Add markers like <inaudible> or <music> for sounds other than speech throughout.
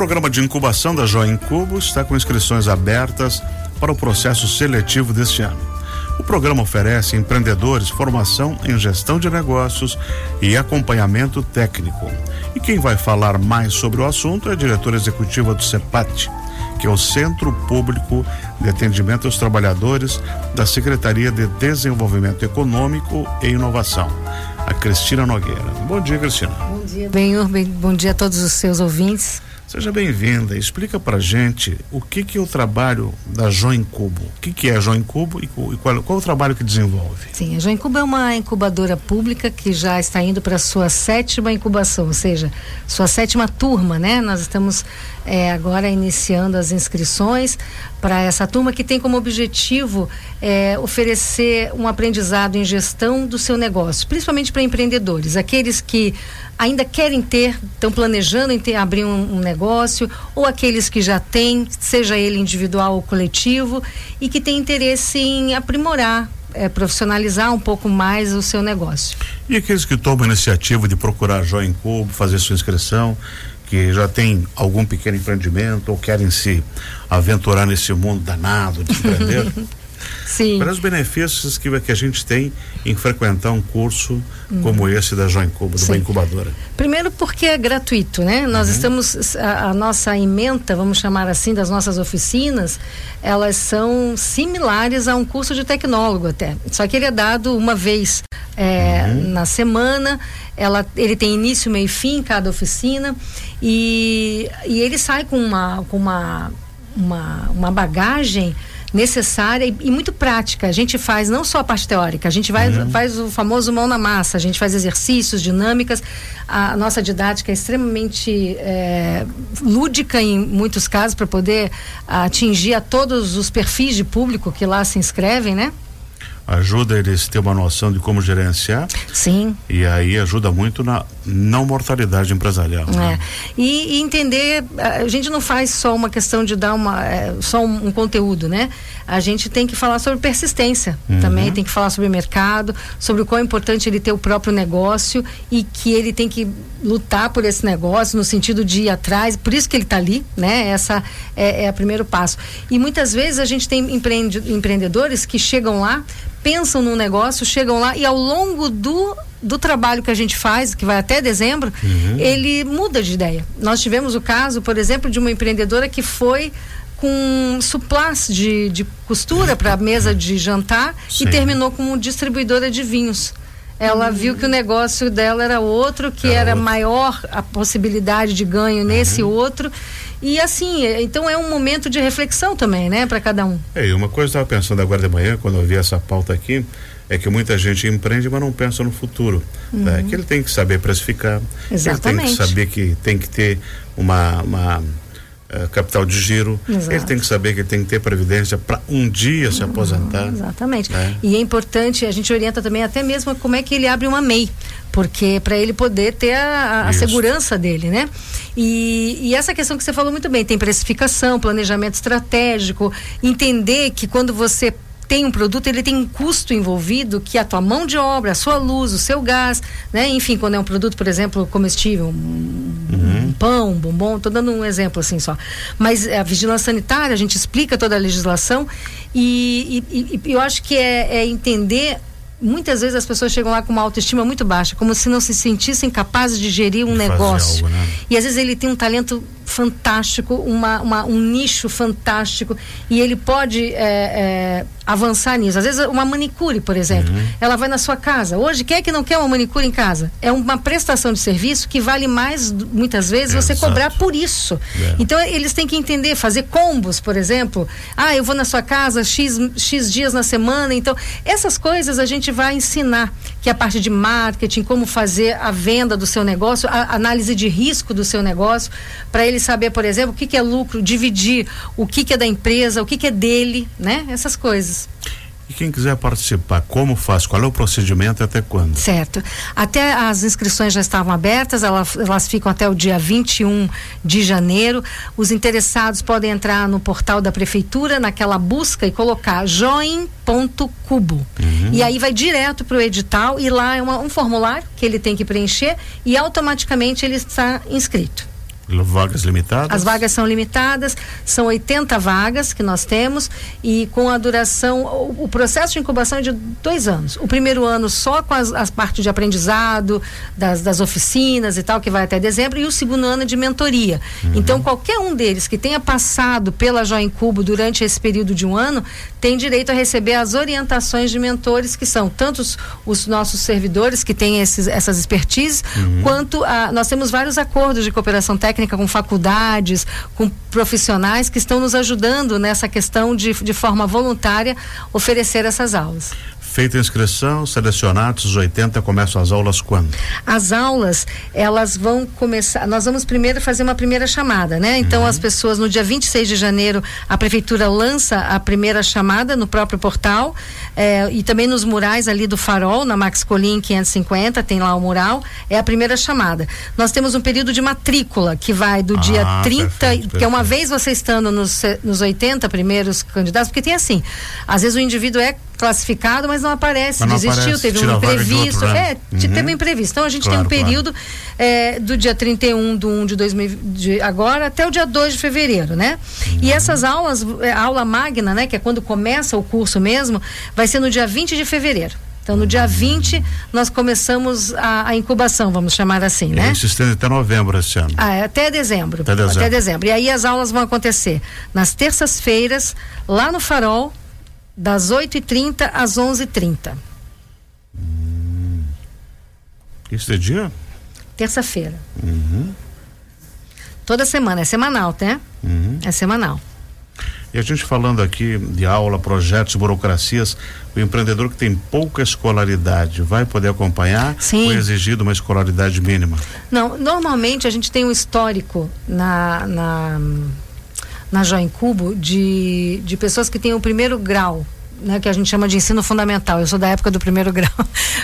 programa de incubação da Joia Incubo está com inscrições abertas para o processo seletivo deste ano. O programa oferece empreendedores formação em gestão de negócios e acompanhamento técnico. E quem vai falar mais sobre o assunto é a diretora executiva do CEPAT, que é o Centro Público de Atendimento aos Trabalhadores da Secretaria de Desenvolvimento Econômico e Inovação, a Cristina Nogueira. Bom dia, Cristina. Bom dia, Benhor. Bom dia a todos os seus ouvintes. Seja bem-vinda. Explica pra gente o que que é o trabalho da Join Cubo. O que que é a Join Cubo e, e qual, qual, é o trabalho que desenvolve? Sim, a Join Cubo é uma incubadora pública que já está indo para sua sétima incubação, ou seja, sua sétima turma, né? Nós estamos é, agora iniciando as inscrições para essa turma que tem como objetivo é, oferecer um aprendizado em gestão do seu negócio, principalmente para empreendedores, aqueles que ainda querem ter, estão planejando em ter, abrir um, um, negócio, ou aqueles que já têm, seja ele individual ou coletivo, e que têm interesse em aprimorar é, profissionalizar um pouco mais o seu negócio. E aqueles que tomam a iniciativa de procurar Joia em Cubo, fazer sua inscrição, que já tem algum pequeno empreendimento ou querem se aventurar nesse mundo danado de <laughs> empreender. Sim. Para os benefícios que, que a gente tem em frequentar um curso hum. como esse da Join Cuba, de uma incubadora? Primeiro porque é gratuito, né? Nós uhum. estamos, a, a, nossa ementa, vamos chamar assim, das nossas oficinas, elas são similares a um curso de tecnólogo até. Só que ele é dado uma vez é, uhum. na semana. Ela, ele tem início, meio e fim cada oficina e, e ele sai com uma, com uma, uma, uma bagagem necessária e, e, muito prática. A gente faz não só a parte teórica, a gente vai, uhum. faz o famoso mão na massa, a gente faz exercícios, dinâmicas. A, a nossa didática é extremamente é, lúdica em muitos casos para poder atingir a todos os perfis de público que lá se inscrevem, né? ajuda eles a ter uma noção de como gerenciar. Sim. E aí ajuda muito na não mortalidade empresarial. É. Né? E, e, entender, a gente não faz só uma questão de dar uma, é, só um, um, conteúdo, né? A gente tem que falar sobre persistência uhum. também, tem que falar sobre mercado, sobre o quão é importante ele ter o próprio negócio e que ele tem que lutar por esse negócio no sentido de ir atrás, por isso que ele está ali, né? Essa é, é o primeiro passo. E muitas vezes a gente tem empreendedores que chegam lá pensam num negócio, chegam lá e ao longo do do trabalho que a gente faz, que vai até dezembro, uhum. ele muda de ideia. Nós tivemos o caso, por exemplo, de uma empreendedora que foi com suplás de, de costura para a mesa de jantar Sim. e terminou como distribuidora de vinhos. Ela uhum. viu que o negócio dela era outro, que era, era outro. maior a possibilidade de ganho nesse uhum. outro. E assim, é, então é um momento de reflexão também, né, para cada um. É, uma coisa eu estava pensando agora de manhã, quando eu vi essa pauta aqui, é que muita gente empreende, mas não pensa no futuro. Uhum. Né? Que ele tem que saber precificar, Exatamente. ele tem que saber que tem que ter uma, uma Uh, capital de giro, Exato. ele tem que saber que ele tem que ter previdência para um dia se aposentar. exatamente. Né? E é importante, a gente orienta também até mesmo como é que ele abre uma MEI, porque para ele poder ter a, a segurança dele, né? E, e, essa questão que você falou muito bem, tem precificação, planejamento estratégico, entender que quando você tem um produto, ele tem um custo envolvido, que é a tua mão de obra, a sua luz, o seu gás, né? Enfim, quando é um produto, por exemplo, comestível, um, uhum. um pão, um bombom, estou dando um exemplo assim só. Mas a vigilância sanitária, a gente explica toda a legislação e, e, e eu acho que é, é entender muitas vezes as pessoas chegam lá com uma autoestima muito baixa, como se não se sentissem capazes de gerir um de negócio. Algo, né? E às vezes ele tem um talento fantástico, uma, uma, um nicho fantástico e ele pode é, é, avançar nisso. Às vezes uma manicure, por exemplo, uhum. ela vai na sua casa. Hoje, quem é que não quer uma manicure em casa? É uma prestação de serviço que vale mais, muitas vezes, é, você exato. cobrar por isso. É. Então, eles têm que entender, fazer combos, por exemplo. Ah, eu vou na sua casa X, X dias na semana. Então, essas coisas a gente vai ensinar, que é a parte de marketing, como fazer a venda do seu negócio, a análise de risco do seu negócio, para eles saber, por exemplo, o que, que é lucro, dividir o que, que é da empresa, o que, que é dele, né? Essas coisas. E quem quiser participar, como faz? Qual é o procedimento e até quando? Certo. Até as inscrições já estavam abertas, elas, elas ficam até o dia 21 de janeiro. Os interessados podem entrar no portal da prefeitura, naquela busca e colocar join.cubo. Uhum. E aí vai direto para o edital e lá é uma, um formulário que ele tem que preencher e automaticamente ele está inscrito. Vagas limitadas? As vagas são limitadas, são 80 vagas que nós temos e com a duração, o, o processo de incubação é de dois anos. O primeiro ano só com as, as partes de aprendizado, das, das oficinas e tal, que vai até dezembro, e o segundo ano é de mentoria. Uhum. Então, qualquer um deles que tenha passado pela Join Cubo durante esse período de um ano tem direito a receber as orientações de mentores, que são tanto os, os nossos servidores que têm esses, essas expertises, uhum. quanto a, nós temos vários acordos de cooperação técnica com faculdades, com profissionais que estão nos ajudando nessa questão de, de forma voluntária oferecer essas aulas. Feita a inscrição, selecionados os 80 começam as aulas quando? As aulas, elas vão começar, nós vamos primeiro fazer uma primeira chamada, né? Então uhum. as pessoas no dia 26 de janeiro a prefeitura lança a primeira chamada no próprio portal eh, e também nos murais ali do Farol, na Max Colim 550, tem lá o mural, é a primeira chamada. Nós temos um período de matrícula que vai do ah, dia 30, perfeito, porque uma vez você estando nos, nos 80 primeiros candidatos, porque tem assim, às vezes o indivíduo é classificado, mas não aparece, mas não desistiu, aparece, teve um imprevisto. Outro, né? É, uhum. teve um imprevisto. Então a gente claro, tem um período claro. é, do dia 31 de 1 de 2000, de agora até o dia 2 de fevereiro, né? Uhum. E essas aulas, é, a aula magna, né, que é quando começa o curso mesmo, vai ser no dia 20 de fevereiro. Então, no dia 20, nós começamos a, a incubação, vamos chamar assim, e né? se estende até novembro esse ano. Ah, é até dezembro. Até dezembro. Até dezembro. E aí as aulas vão acontecer nas terças-feiras, lá no Farol, das 8h30 às 11h30. Hum. Isso é dia? Terça-feira. Uhum. Toda semana, é semanal, né? Uhum. É semanal. E a gente falando aqui de aula, projetos, burocracias, o empreendedor que tem pouca escolaridade vai poder acompanhar Sim. ou é exigido uma escolaridade mínima? Não, normalmente a gente tem um histórico na, na na Join Cubo de, de pessoas que têm o primeiro grau né, que a gente chama de ensino fundamental. Eu sou da época do primeiro <laughs> grau,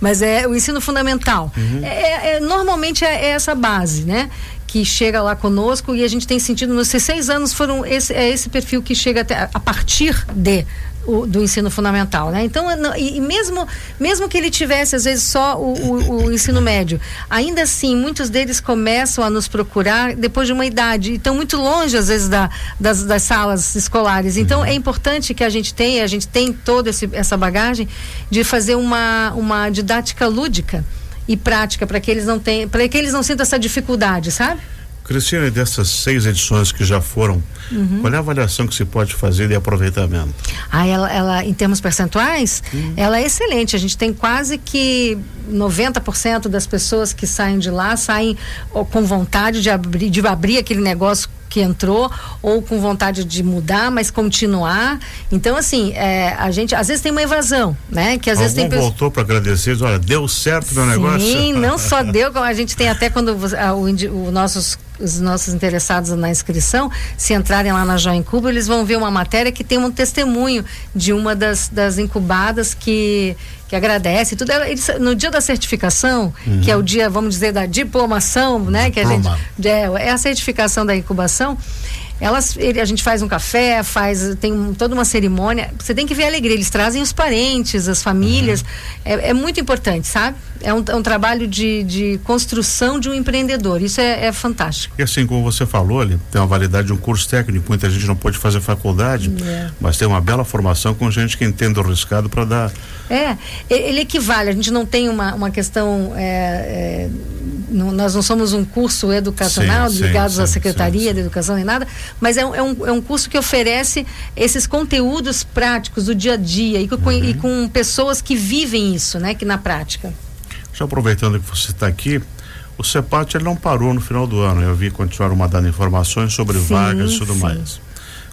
mas é o ensino fundamental. Uhum. É, é, é, normalmente é, é, essa base, né? Que chega lá conosco e a gente tem sentido nos seis anos foram esse, é esse perfil que chega até a partir de o, do ensino fundamental, né? Então, e, e, mesmo, mesmo que ele tivesse, às vezes, só o, o, o, ensino médio, ainda assim, muitos deles começam a nos procurar depois de uma idade e estão muito longe, às vezes, da, das, das salas escolares. Então, uhum. é importante que a gente tenha, a gente tem toda esse, essa bagagem de fazer uma, uma didática lúdica e prática para que eles não tenham, para que eles não sintam essa dificuldade, sabe? Cristiane, dessas seis edições que já foram, uhum. qual é a avaliação que se pode fazer de aproveitamento? Ah, ela, ela em termos percentuais, uhum. ela é excelente. A gente tem quase que 90% das pessoas que saem de lá saem com vontade de abrir, de abrir aquele negócio que entrou ou com vontade de mudar, mas continuar. Então, assim, é, a gente às vezes tem uma evasão, né? Que às Algum vezes tem voltou para agradecer, olha, deu certo meu Sim, negócio. Sim, não só <laughs> deu, a gente tem até quando a, o, o nossos os nossos interessados na inscrição, se entrarem lá na Join Cuba, eles vão ver uma matéria que tem um testemunho de uma das, das incubadas que que agradece tudo. Eles, no dia da certificação, uhum. que é o dia, vamos dizer, da diplomação, né? Que a gente, é, é a certificação da incubação elas, ele, a gente faz um café, faz tem um, toda uma cerimônia. Você tem que ver a alegria. Eles trazem os parentes, as famílias. Uhum. É, é, muito importante, sabe? É um, é um trabalho de, de, construção de um empreendedor. Isso é, é, fantástico. E assim como você falou, ali tem uma validade de um curso técnico. Muita gente não pode fazer faculdade, é. mas tem uma bela formação com gente que entende o riscado para dar. É, ele equivale. A gente não tem uma, uma questão é, é não, nós não somos um curso educacional sim, ligados sim, à Secretaria sim, de Educação nem nada, mas é um, é, um, é um curso que oferece esses conteúdos práticos do dia a dia e com, uhum. e com pessoas que vivem isso, né, que na prática. Já aproveitando que você está aqui, o CEPAT ele não parou no final do ano. Eu vi continuar mandando informações sobre vagas e tudo mais.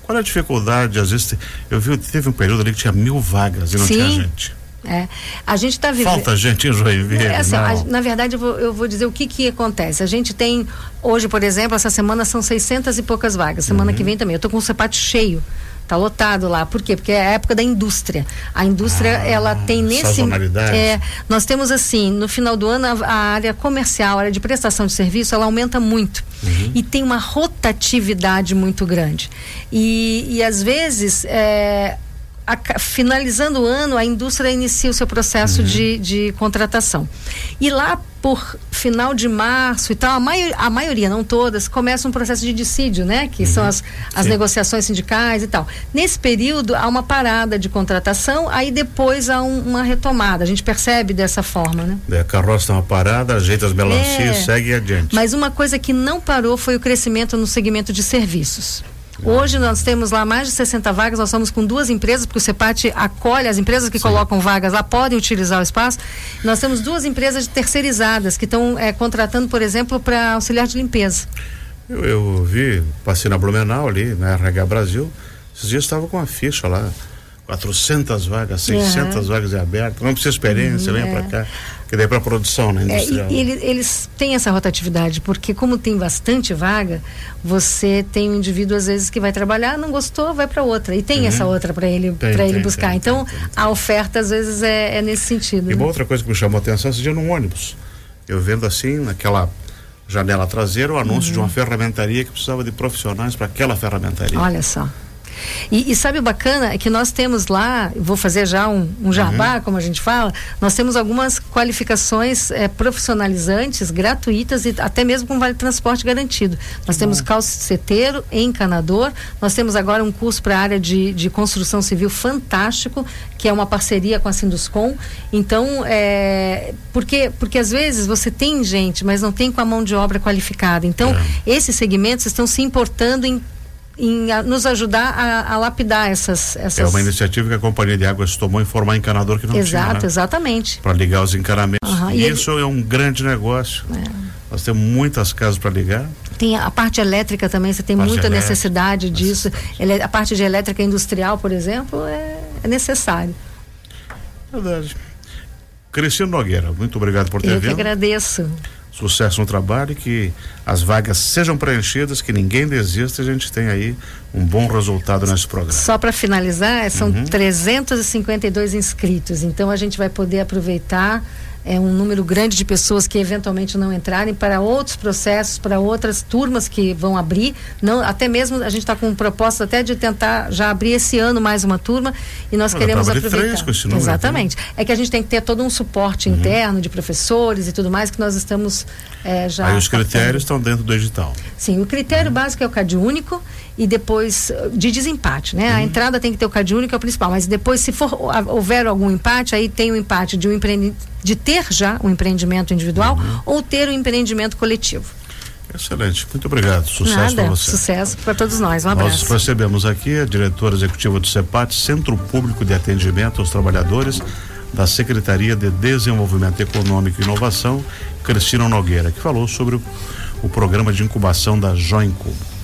Qual é a dificuldade? Às vezes, eu vi, teve um período ali que tinha mil vagas e não tinha gente. É. A gente está vivendo. Falta gente em Joinville. É, assim, a, na verdade, eu vou, eu vou, dizer o que, que acontece. A gente tem, hoje, por exemplo, essa semana são 600 e poucas vagas. Semana uhum. que vem também. Eu estou com o CEPAT cheio. Tá lotado lá. Por quê? Porque é a época da indústria. A indústria, ah, ela tem nesse. É, nós temos assim, no final do ano, a, a, área comercial, a área de prestação de serviço, ela aumenta muito. Uhum. E tem uma rotatividade muito grande. E, e às vezes. É, a, finalizando o ano, a indústria inicia o seu processo uhum. de, de contratação. E lá por final de março e tal, a, a maioria, não todas, começa um processo de dissídio, né? Que uhum. são as, as negociações sindicais e tal. Nesse período, há uma parada de contratação, aí depois há um, uma retomada. A gente percebe dessa forma, né? É, a carroça está uma parada, ajeita as melancias, é, segue adiante. Mas uma coisa que não parou foi o crescimento no segmento de serviços. Hoje nós temos lá mais de 60 vagas, nós estamos com duas empresas, porque o CEPAT acolhe as empresas que Sim. colocam vagas lá, podem utilizar o espaço. Nós temos duas empresas terceirizadas que estão é, contratando, por exemplo, para auxiliar de limpeza. Eu, eu, vi, passei na Blumenau ali, na RH Brasil, esses dias estava com a ficha lá, 400 vagas, 600 uhum. vagas em aberto, não precisa experiência, uhum, venha é. para cá. Que daí para produção, né? Industrial. É, e, e eles, eles têm essa rotatividade, porque como tem bastante vaga, você tem um indivíduo às vezes que vai trabalhar, não gostou, vai para outra. E tem uhum. essa outra para ele, para ele buscar. Tem, então, tem, a oferta às vezes é, é nesse sentido. E né? uma outra coisa que me chamou a atenção esse dia no ônibus. Eu vendo assim, naquela janela traseira, o anúncio uhum. de uma ferramentaria que precisava de profissionais para aquela ferramentaria. Olha só. E, e, sabe o bacana é que nós temos lá, vou fazer já um, um jabá, uhum. como a gente fala, nós temos algumas qualificações é, profissionalizantes, gratuitas e até mesmo com vale transporte garantido. Nós temos calceteiro, encanador, nós temos agora um curso para a área de, de construção civil fantástico, que é uma parceria com a Sinduscom. Então, é, porque, porque às vezes você tem gente, mas não tem com a mão de obra qualificada. Então, é. esses segmentos estão se importando em em a, nos ajudar a, a, lapidar essas, essas. É uma iniciativa que a Companhia de Águas tomou em formar encanador que não Exato, tinha. Exato, né? exatamente. Para ligar os encanamentos. Uhum. E isso ele... é um grande negócio. É. Nós temos muitas casas para ligar. Tem a parte elétrica também, você tem muita elétrica, necessidade disso. Ele, a parte de elétrica industrial, por exemplo, é, é necessário. Verdade. Cristina Nogueira, muito obrigado por ter Eu vindo. Eu que agradeço sucesso no trabalho, que as vagas sejam preenchidas, que ninguém desista, a gente tem aí um bom resultado nesse programa. Só para finalizar, são uhum. 352 inscritos, então a gente vai poder aproveitar é um número grande de pessoas que eventualmente não entrarem para outros processos, para outras turmas que vão abrir. Não, até mesmo a gente está com proposta até de tentar já abrir esse ano mais uma turma e nós queremos aproveitar. Três com esse número Exatamente. Aqui. É que a gente tem que ter todo um suporte uhum. interno de professores e tudo mais que nós estamos é, já. Aí os critérios estão dentro do edital. Sim, o critério uhum. básico é o CAD único e depois de desempate, né? Uhum. A entrada tem que ter o CAD único é o principal, mas depois se for houver algum empate, aí tem o empate de um empreendimento de ter já um empreendimento individual uhum. ou ter um empreendimento coletivo. Excelente, muito obrigado. Sucesso para você. Sucesso para todos nós. Um abraço. Nós recebemos aqui a diretora executiva do CEPAT, Centro Público de Atendimento aos Trabalhadores da Secretaria de Desenvolvimento Econômico e Inovação, Cristina Nogueira, que falou sobre o, o programa de incubação da Joincubo.